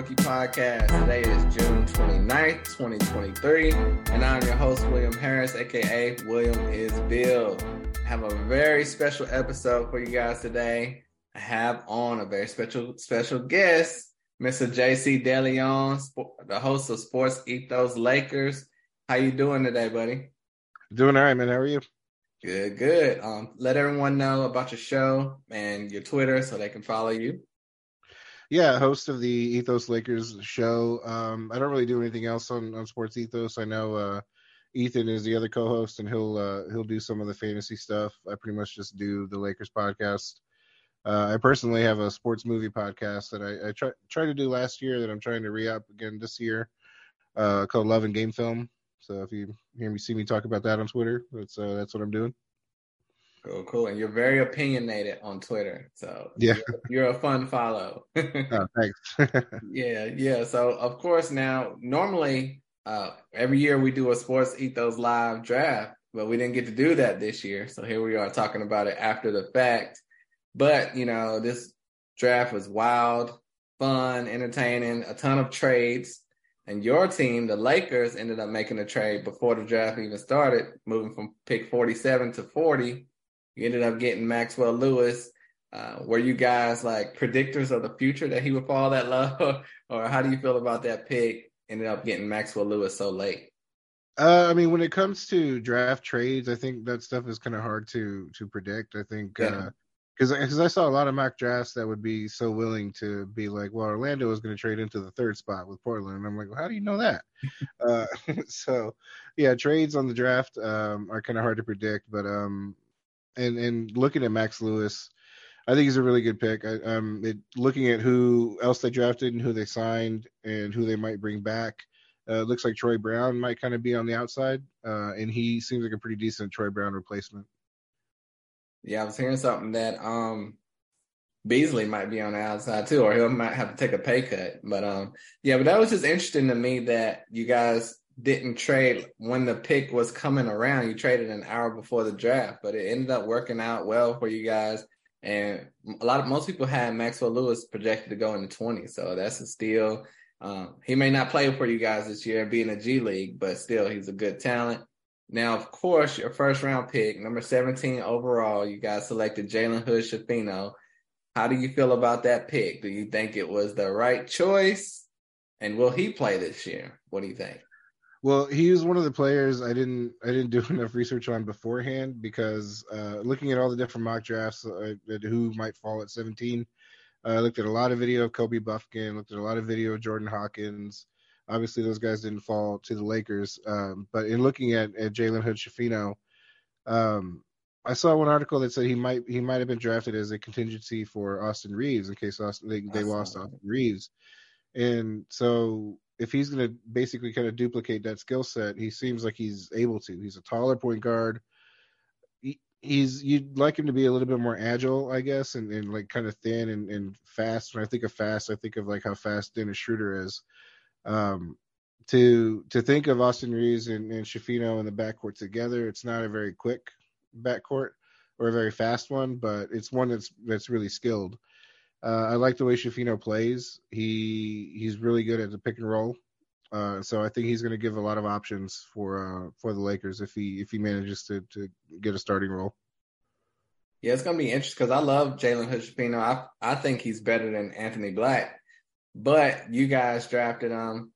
Rookie Podcast. Today is June 29th, 2023, and I'm your host, William Harris, aka William is Bill. I have a very special episode for you guys today. I have on a very special special guest, Mr. JC DeLeon, the host of Sports Ethos Lakers. How you doing today, buddy? Doing all right, man. How are you? Good, good. Um, let everyone know about your show and your Twitter so they can follow you. Yeah, host of the Ethos Lakers show. Um, I don't really do anything else on, on Sports Ethos. I know uh, Ethan is the other co-host, and he'll uh, he'll do some of the fantasy stuff. I pretty much just do the Lakers podcast. Uh, I personally have a sports movie podcast that I, I try to do last year that I'm trying to re up again this year, uh, called Love and Game Film. So if you hear me see me talk about that on Twitter, that's uh, that's what I'm doing. Cool, cool. And you're very opinionated on Twitter. So yeah, you're, you're a fun follow. oh, thanks. yeah, yeah. So of course now normally uh, every year we do a sports ethos live draft, but we didn't get to do that this year. So here we are talking about it after the fact. But you know, this draft was wild, fun, entertaining, a ton of trades. And your team, the Lakers, ended up making a trade before the draft even started, moving from pick 47 to 40. You ended up getting Maxwell Lewis. Uh, were you guys like predictors of the future that he would fall that low? or how do you feel about that pick? Ended up getting Maxwell Lewis so late. Uh, I mean, when it comes to draft trades, I think that stuff is kind of hard to to predict. I think yeah. uh, because because I saw a lot of mock drafts that would be so willing to be like, well, Orlando is going to trade into the third spot with Portland, and I'm like, well, how do you know that? uh, so, yeah, trades on the draft um, are kind of hard to predict, but um, and and looking at Max Lewis, I think he's a really good pick. I, um, it, looking at who else they drafted and who they signed and who they might bring back. Uh, looks like Troy Brown might kind of be on the outside, uh, and he seems like a pretty decent Troy Brown replacement. Yeah, I was hearing something that um Beasley might be on the outside too, or he might have to take a pay cut. But um, yeah, but that was just interesting to me that you guys didn't trade when the pick was coming around. You traded an hour before the draft, but it ended up working out well for you guys. And a lot of most people had Maxwell Lewis projected to go in the 20, so that's a steal. Um, he may not play for you guys this year, and be being a G League, but still, he's a good talent. Now, of course, your first round pick, number 17 overall, you guys selected Jalen Hood Schifino. How do you feel about that pick? Do you think it was the right choice? And will he play this year? What do you think? Well, he was one of the players I didn't I didn't do enough research on beforehand because uh, looking at all the different mock drafts uh, who might fall at 17, uh, I looked at a lot of video of Kobe Bufkin, looked at a lot of video of Jordan Hawkins, Obviously, those guys didn't fall to the Lakers. Um, but in looking at, at Jalen Hood Schifino, um, I saw one article that said he might he might have been drafted as a contingency for Austin Reaves in case Austin, they, they lost Austin Reaves, And so if he's going to basically kind of duplicate that skill set, he seems like he's able to. He's a taller point guard. He, he's you'd like him to be a little bit more agile, I guess, and, and like kind of thin and, and fast. When I think of fast, I think of like how fast Dennis Schroeder is. Um, to to think of Austin Reaves and, and Schifino in the backcourt together, it's not a very quick backcourt or a very fast one, but it's one that's that's really skilled. Uh, I like the way Schifino plays. He he's really good at the pick and roll. Uh, so I think he's going to give a lot of options for uh, for the Lakers if he if he manages to to get a starting role. Yeah, it's going to be interesting because I love Jalen Hood I I think he's better than Anthony Black. But you guys drafted um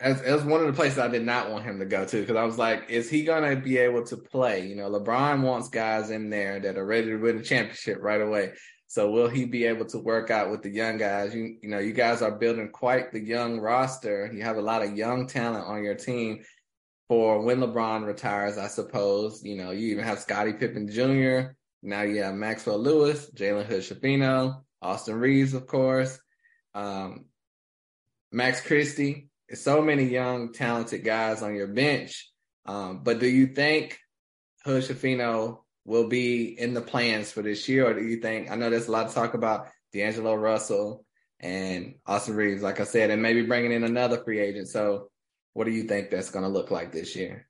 as as one of the places I did not want him to go to because I was like, is he gonna be able to play? You know, LeBron wants guys in there that are ready to win a championship right away. So will he be able to work out with the young guys? You you know, you guys are building quite the young roster. You have a lot of young talent on your team for when LeBron retires, I suppose. You know, you even have Scottie Pippen Jr. Now you have Maxwell Lewis, Jalen Hood Schifino, Austin Reaves, of course um, Max Christie. So many young, talented guys on your bench. Um, but do you think Hood Schifino will be in the plans for this year, or do you think? I know there's a lot of talk about D'Angelo Russell and Austin Reaves, like I said, and maybe bringing in another free agent. So, what do you think that's going to look like this year?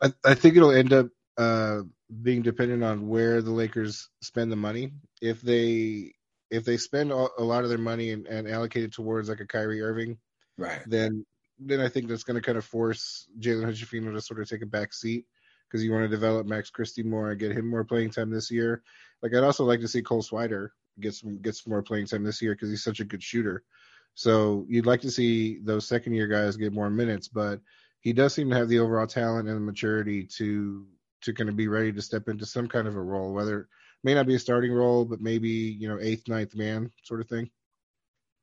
I, I think it'll end up uh, being dependent on where the Lakers spend the money. If they if they spend a lot of their money and, and allocate it towards like a Kyrie Irving, right? Then then I think that's going to kind of force Jalen Hood-Schifino to sort of take a back seat because you want to develop Max Christie more and get him more playing time this year. Like I'd also like to see Cole Swider get some get some more playing time this year because he's such a good shooter. So you'd like to see those second year guys get more minutes, but he does seem to have the overall talent and the maturity to to kind of be ready to step into some kind of a role, whether may not be a starting role, but maybe you know eighth, ninth man sort of thing.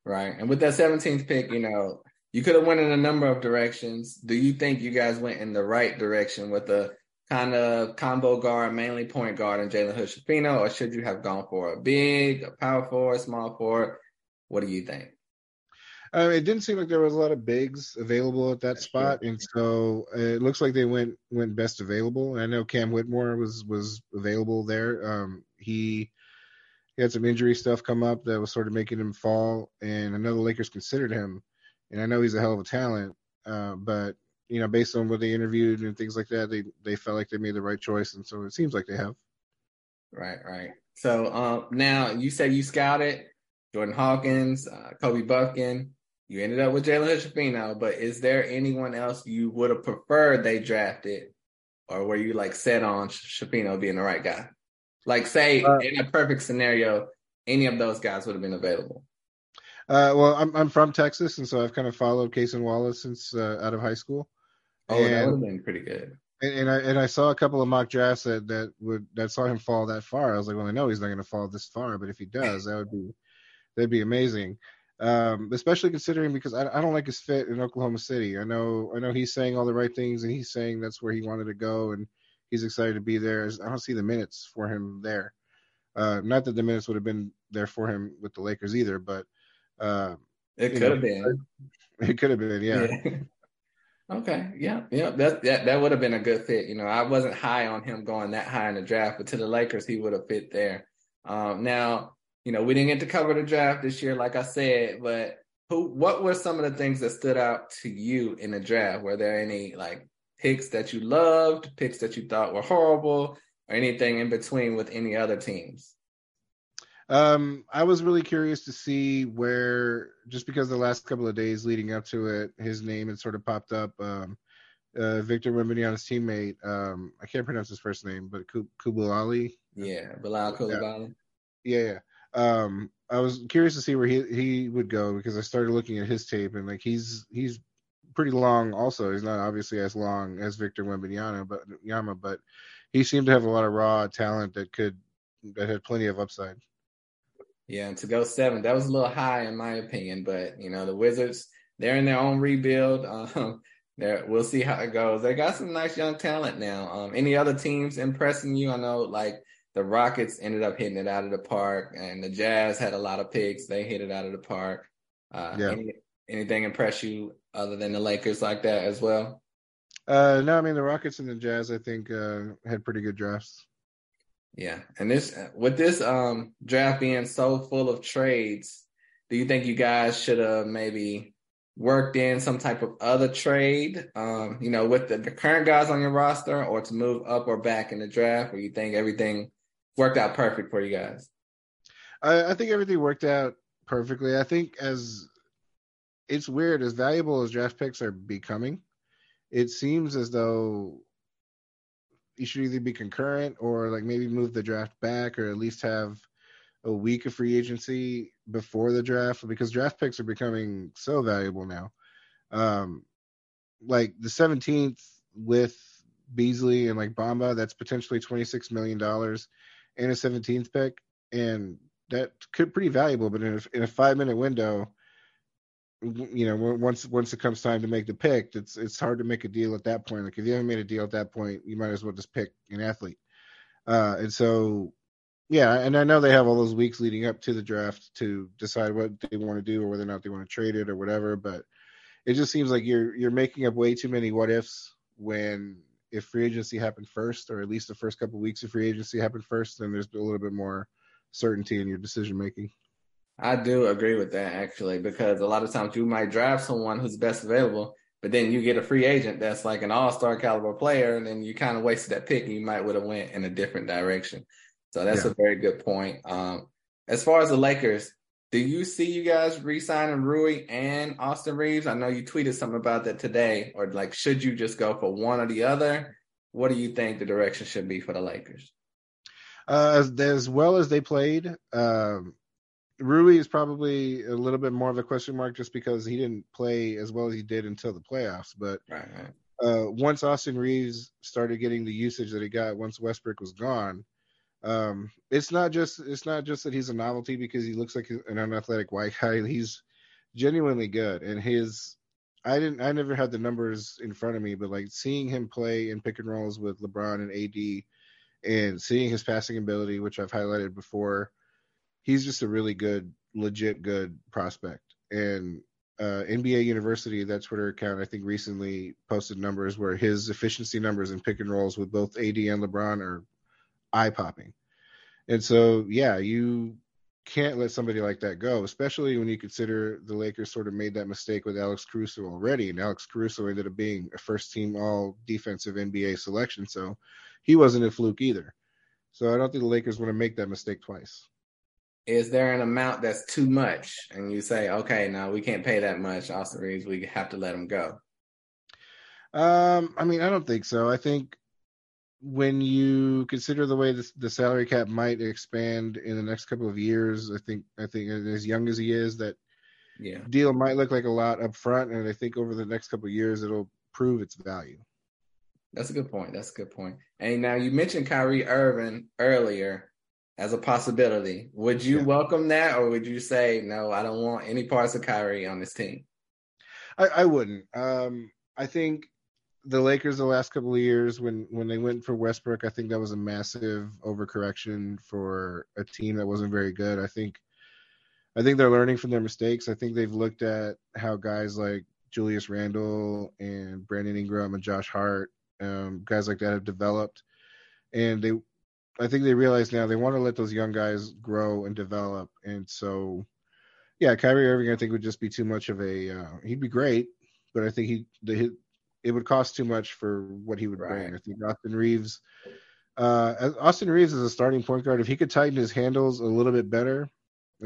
Right, and with that 17th pick, you know you could have went in a number of directions. Do you think you guys went in the right direction with the kind of combo guard, mainly point guard, and Jalen Hood or should you have gone for a big, a power forward, small forward? What do you think? Uh, it didn't seem like there was a lot of bigs available at that That's spot, true. and so it looks like they went went best available. I know Cam Whitmore was was available there. Um, he, he had some injury stuff come up that was sort of making him fall, and I know the Lakers considered him, and I know he's a hell of a talent. Uh, but you know, based on what they interviewed and things like that, they they felt like they made the right choice, and so it seems like they have. Right, right. So um, now you said you scouted Jordan Hawkins, uh, Kobe Bufkin. You ended up with Jalen Hood-Schifino, but is there anyone else you would have preferred they drafted, or were you like set on Schifino being the right guy? Like, say uh, in a perfect scenario, any of those guys would have been available. Uh, well, I'm I'm from Texas, and so I've kind of followed Cason Wallace since uh, out of high school. Oh, and, that would have been pretty good. And, and, I and I saw a couple of mock drafts that that would that saw him fall that far. I was like, well, I know he's not going to fall this far, but if he does, that would be that'd be amazing um, especially considering because I, I don't like his fit in Oklahoma City. I know I know he's saying all the right things and he's saying that's where he wanted to go and he's excited to be there. I don't see the minutes for him there. Uh, not that the minutes would have been there for him with the Lakers either, but uh, it could have been. It could have been, yeah. okay, yeah, yeah. That that that would have been a good fit. You know, I wasn't high on him going that high in the draft, but to the Lakers, he would have fit there. Um, now you know, we didn't get to cover the draft this year, like I said, but who, what were some of the things that stood out to you in the draft? Were there any like picks that you loved, picks that you thought were horrible, or anything in between with any other teams? Um, I was really curious to see where, just because the last couple of days leading up to it, his name had sort of popped up. Um, uh, Victor Wembanyama's teammate, um, I can't pronounce his first name, but Coulibaly. Yeah, Bilal. Yeah. yeah, yeah um, I was curious to see where he he would go because I started looking at his tape and like he's he's pretty long. Also, he's not obviously as long as Victor Wembanyama, but Yama, but he seemed to have a lot of raw talent that could that had plenty of upside. Yeah, and to go seven, that was a little high in my opinion, but you know the Wizards, they're in their own rebuild. Um, there, we'll see how it goes. They got some nice young talent now. Um, any other teams impressing you? I know like the Rockets ended up hitting it out of the park, and the Jazz had a lot of picks. They hit it out of the park. Uh, yeah. Any, anything impress you other than the Lakers like that as well? Uh, no, I mean the Rockets and the Jazz, I think, uh, had pretty good drafts. Yeah, and this with this um draft being so full of trades, do you think you guys should have maybe worked in some type of other trade, um, you know, with the, the current guys on your roster, or to move up or back in the draft, or you think everything worked out perfect for you guys? I, I think everything worked out perfectly. I think as it's weird, as valuable as draft picks are becoming, it seems as though you should either be concurrent or like maybe move the draft back or at least have a week of free agency before the draft because draft picks are becoming so valuable now. Um, like the 17th with Beasley and like Bamba, that's potentially $26 million and a 17th pick, and that could pretty valuable. But in a, in a five minute window, you know, once once it comes time to make the pick, it's it's hard to make a deal at that point. Like if you haven't made a deal at that point, you might as well just pick an athlete. Uh, and so, yeah, and I know they have all those weeks leading up to the draft to decide what they want to do or whether or not they want to trade it or whatever. But it just seems like you're you're making up way too many what ifs when if free agency happened first, or at least the first couple of weeks of free agency happened first, then there's a little bit more certainty in your decision making. I do agree with that actually, because a lot of times you might draft someone who's best available, but then you get a free agent that's like an all-star caliber player, and then you kind of wasted that pick, and you might would have went in a different direction. So that's yeah. a very good point. Um, as far as the Lakers, do you see you guys re-signing Rui and Austin Reaves? I know you tweeted something about that today, or like, should you just go for one or the other? What do you think the direction should be for the Lakers? Uh, as, as well as they played, um, Rui is probably a little bit more of a question mark just because he didn't play as well as he did until the playoffs. But right. Uh, once Austin Reaves started getting the usage that he got once Westbrook was gone, um, it's not just it's not just that he's a novelty because he looks like an unathletic white guy. He's genuinely good, and his I didn't I never had the numbers in front of me, but like seeing him play in pick and rolls with LeBron and AD, and seeing his passing ability, which I've highlighted before, he's just a really good, legit good prospect. And uh, NBA University, that Twitter account, I think recently posted numbers where his efficiency numbers in pick and rolls with both AD and LeBron are eye popping. And so, yeah, you can't let somebody like that go, especially when you consider the Lakers sort of made that mistake with Alex Caruso already. And Alex Caruso ended up being a first team all defensive NBA selection. So he wasn't a fluke either. So I don't think the Lakers want to make that mistake twice. Is there an amount that's too much? And you say, okay, no, we can't pay that much. Austin Reaves, we have to let him go. Um, I mean, I don't think so. I think when you consider the way the, the salary cap might expand in the next couple of years, I think I think as young as he is, that yeah deal might look like a lot up front, and I think over the next couple of years it'll prove its value. That's a good point. That's a good point. And now you mentioned Kyrie Irving earlier as a possibility. Would you yeah. welcome that, or would you say no? I don't want any parts of Kyrie on this team. I, I wouldn't. Um, I think the Lakers the last couple of years when when they went for Westbrook, I think that was a massive overcorrection for a team that wasn't very good. I think I think they're learning from their mistakes. I think they've looked at how guys like Julius Randle and Brandon Ingram and Josh Hart, um, guys like that have developed, and they, I think they realize now they want to let those young guys grow and develop. And so, yeah, Kyrie Irving I think would just be too much of a. Uh, he'd be great, but I think he the it would cost too much for what he would right. bring. I think Austin Reaves, uh, Austin Reaves is a starting point guard. If he could tighten his handles a little bit better,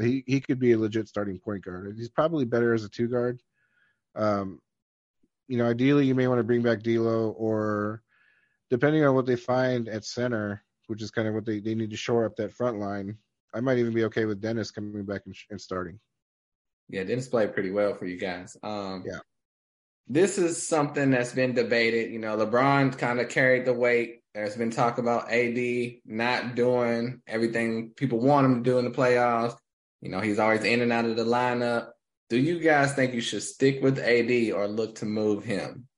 he he could be a legit starting point guard. He's probably better as a two guard. Um, you know, ideally you may want to bring back D'Lo, or depending on what they find at center, which is kind of what they they need to shore up that front line. I might even be okay with Dennis coming back and, and starting. Yeah, Dennis played pretty well for you guys. Um, yeah this is something that's been debated. You know, LeBron kind of carried the weight. There's been talk about AD not doing everything people want him to do in the playoffs. You know, he's always in and out of the lineup. Do you guys think you should stick with AD or look to move him?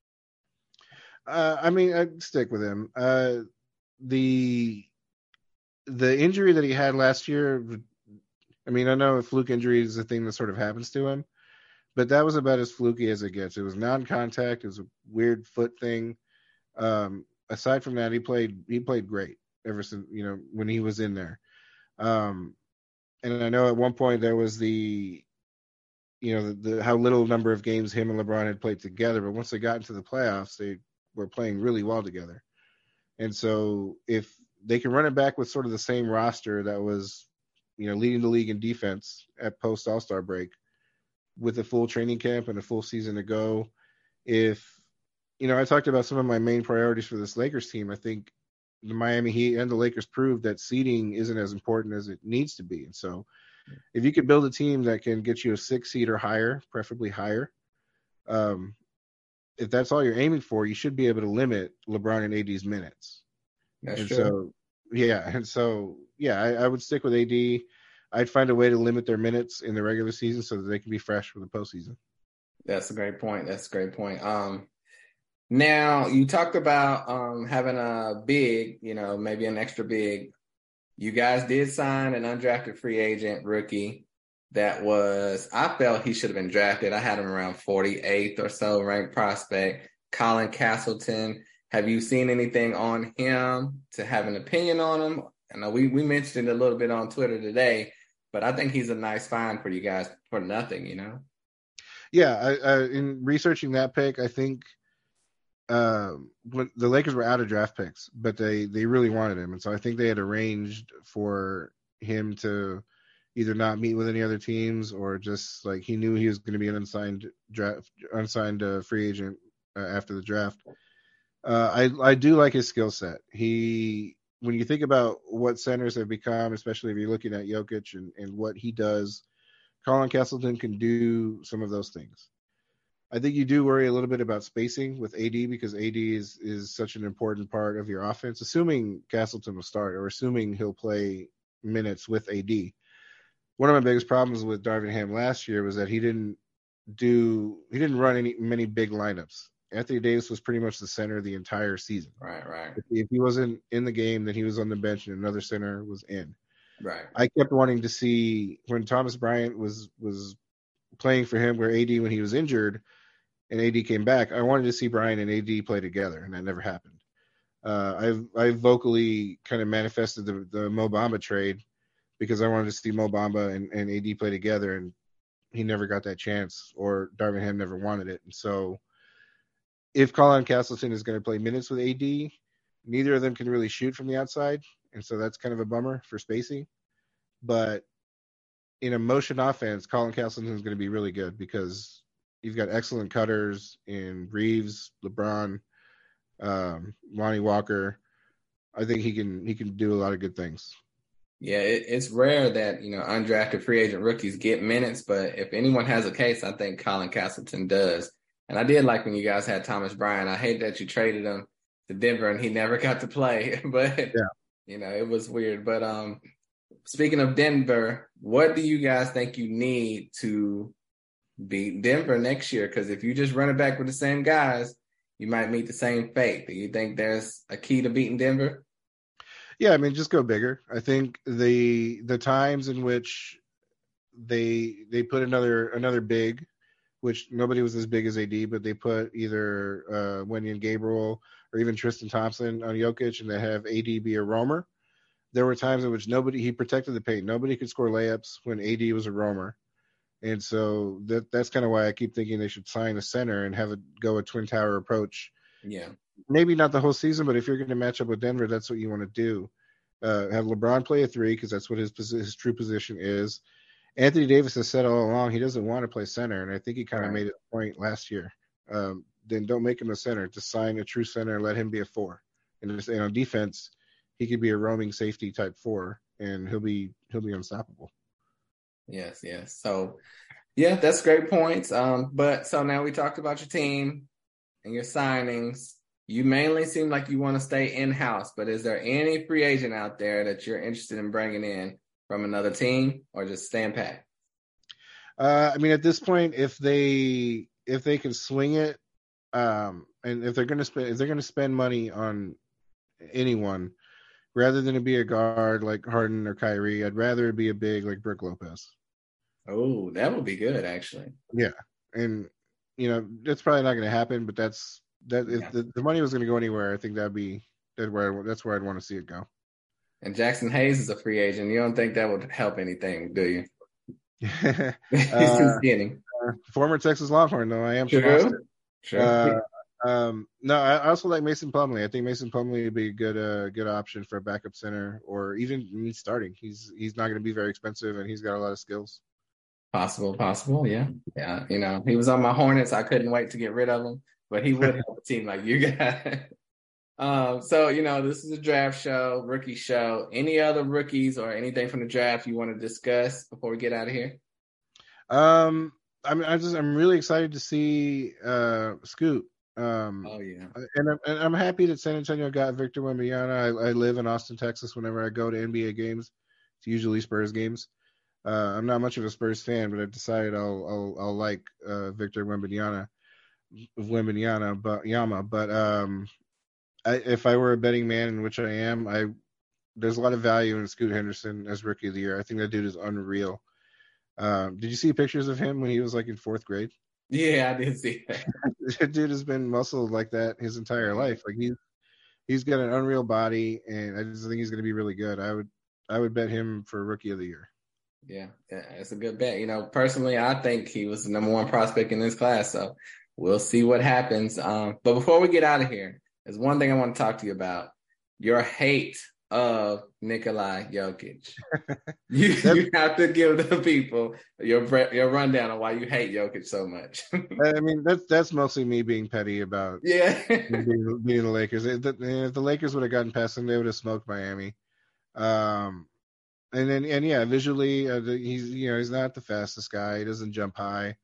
Uh, I mean, I'd stick with him. Uh, the the injury that he had last year. I mean, I know a fluke injury is a thing that sort of happens to him, but that was about as fluky as it gets. It was non-contact. It was a weird foot thing. Um, aside from that, he played he played great ever since you know when he was in there. Um, and I know at one point there was the you know the, the, how little number of games him and LeBron had played together, but once they got into the playoffs, they were playing really well together. And so if they can run it back with sort of the same roster that was you know leading the league in defense at post All Star break, with a full training camp and a full season to go. If you know, I talked about some of my main priorities for this Lakers team. I think the Miami Heat and the Lakers proved that seeding isn't as important as it needs to be. And so, if you could build a team that can get you a six seed or higher, preferably higher, um, if that's all you're aiming for, you should be able to limit LeBron and AD's minutes. That's and true. so, yeah, and so yeah, I, I would stick with AD. I'd find a way to limit their minutes in the regular season so that they can be fresh for the postseason. That's a great point. That's a great point. Um, now you talked about um, having a big, you know, maybe an extra big. You guys did sign an undrafted free agent rookie that was I felt he should have been drafted. I had him around 48th or so ranked prospect. Colin Castleton. Have you seen anything on him to have an opinion on him? I know we, we mentioned it a little bit on Twitter today. But I think he's a nice find for you guys for nothing, you know. Yeah, I, I, in researching that pick, I think um, when the Lakers were out of draft picks, but they they really wanted him, and so I think they had arranged for him to either not meet with any other teams or just like he knew he was going to be an unsigned draft, unsigned uh, free agent uh, after the draft. Uh, I I do like his skill set. He when you think about what centers have become, especially if you're looking at Jokic and, and what he does, Colin Castleton can do some of those things. I think you do worry a little bit about spacing with AD because AD is is such an important part of your offense. Assuming Castleton will start, or assuming he'll play minutes with AD. One of my biggest problems with Darvin Ham last year was that he didn't do he didn't run any many big lineups. Anthony Davis was pretty much the center the entire season. Right, right. If, if he wasn't in the game, then he was on the bench and another center was in. Right. I kept wanting to see when Thomas Bryant was was playing for him, where AD when he was injured and AD came back, I wanted to see Bryant and AD play together, and that never happened. Uh, I've I vocally kind of manifested the the Mo Bamba trade because I wanted to see Mo Bamba and, and AD play together, and he never got that chance, or Darvin Ham never wanted it, and so if Colin Castleton is going to play minutes with AD, neither of them can really shoot from the outside, and so that's kind of a bummer for Spacey. But in a motion offense, Colin Castleton is going to be really good because you've got excellent cutters in Reaves, LeBron, um, Lonnie Walker. I think he can he can do a lot of good things. Yeah, it, it's rare that you know undrafted free agent rookies get minutes, but if anyone has a case, I think Colin Castleton does. And I did like when you guys had Thomas Bryant. I hate that you traded him to Denver and he never got to play, but yeah. you know it was weird. But um, speaking of Denver, what do you guys think you need to beat Denver next year? Because if you just run it back with the same guys, you might meet the same fate. Do you think there's a key to beating Denver? Yeah, I mean, just go bigger. I think the the times in which they they put another another big, which nobody was as big as AD, but they put either uh, Wenyen Gabriel or even Tristan Thompson on Jokic, and they have AD be a roamer. There were times in which nobody he protected the paint. Nobody could score layups when AD was a roamer. And so that that's kind of why I keep thinking they should sign a center and have it go a twin tower approach. Yeah. Maybe not the whole season, but if you're going to match up with Denver, that's what you want to do. Uh, have LeBron play a three because that's what his his true position is. Anthony Davis has said all along he doesn't want to play center, and I think he kind of right. made it a point last year. Um, then don't make him a center. Just sign a true center and let him be a four. And, just, and on defense, he could be a roaming safety type four, and he'll be he'll be unstoppable. Yes, yes. So, yeah, that's great points. Um, but so now we talked about your team and your signings. You mainly seem like you want to stay in house, but is there any free agent out there that you're interested in bringing in from another team, or just staying pat? Uh, I mean, at this point, if they if they can swing it, um, and if they're gonna spend if they're gonna spend money on anyone, rather than it be a guard like Harden or Kyrie, I'd rather it be a big like Brook Lopez. Oh, that would be good, actually. Yeah, and you know that's probably not going to happen, but that's that. If yeah. the, the money was going to go anywhere, I think that'd be that where I, that's where I'd want to see it go. And Jaxson Hayes is a free agent. You don't think that would help anything, do you? He's uh, uh, former Texas Longhorn, though. I am sure. Sure. Uh, um, no, I also like Mason Plumlee. I think Mason Plumlee would be a good, uh, good option for a backup center, or even me starting. He's he's not going to be very expensive, and he's got a lot of skills. Possible, possible, yeah, yeah. You know, he was on my Hornets. I couldn't wait to get rid of him, but he would help a team like you guys. um, so you know, this is a draft show, rookie show. Any other rookies or anything from the draft you want to discuss before we get out of here? Um, I'm I just I'm really excited to see uh Scoot. Um, oh yeah, and I'm, and I'm happy that San Antonio got Victor Wembanyama. I, I live in Austin, Texas. Whenever I go to NBA games, it's usually Spurs games. Uh, I'm not much of a Spurs fan, but I've decided I'll I'll, I'll like uh, Victor Wembanyama, Wembanyama, but Yama. But um, I, if I were a betting man, in which I am, I there's a lot of value in Scoot Henderson as rookie of the year. I think that dude is unreal. Um, did you see pictures of him when he was like in fourth grade? Yeah, I did see that. that dude has been muscled like that his entire life. Like he's he's got an unreal body, and I just think he's going to be really good. I would I would bet him for rookie of the year. Yeah, yeah, it's a good bet. You know, personally, I think he was the number one prospect in this class. So we'll see what happens. Um, but before we get out of here, there's one thing I want to talk to you about: your hate of Nikolai Jokic. you, you have to give the people your your rundown on why you hate Jokic so much. I mean, that's that's mostly me being petty about yeah being, being the Lakers. If the, if the Lakers would have gotten past them, they would have smoked Miami. Um, and then and yeah, visually, uh, he's you know he's not the fastest guy. He doesn't jump high.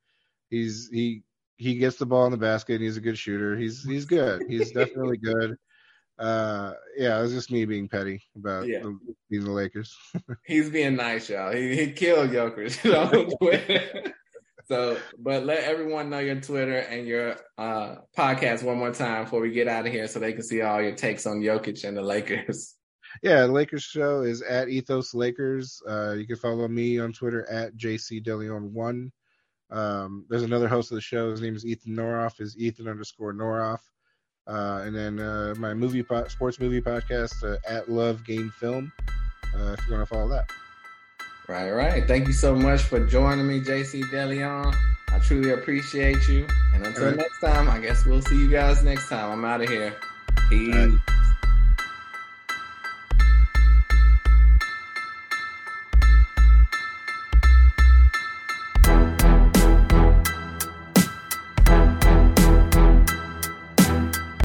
He's he he gets the ball in the basket. and He's a good shooter. He's he's good. He's definitely good uh, yeah, it was just me being petty about yeah. the, being the Lakers. He's being nice, y'all. He, he killed Jokers on Twitter. so, but let everyone know your Twitter and your uh, podcast one more time before we get out of here, so they can see all your takes on Jokic and the Lakers. Yeah, the Lakers show is at Ethos Lakers. Uh, you can follow me on Twitter at JC JCDeLeon1. Um, there's another host of the show. His name is Ethan Noroff. Is Ethan underscore Noroff. Uh, and then uh, my movie po- sports movie podcast uh, at Love Game Film. Uh, if you want to follow that. Right, right. Thank you so much for joining me, JC DeLeon. I truly appreciate you. And until right. next time, I guess we'll see you guys next time. I'm out of here. Peace.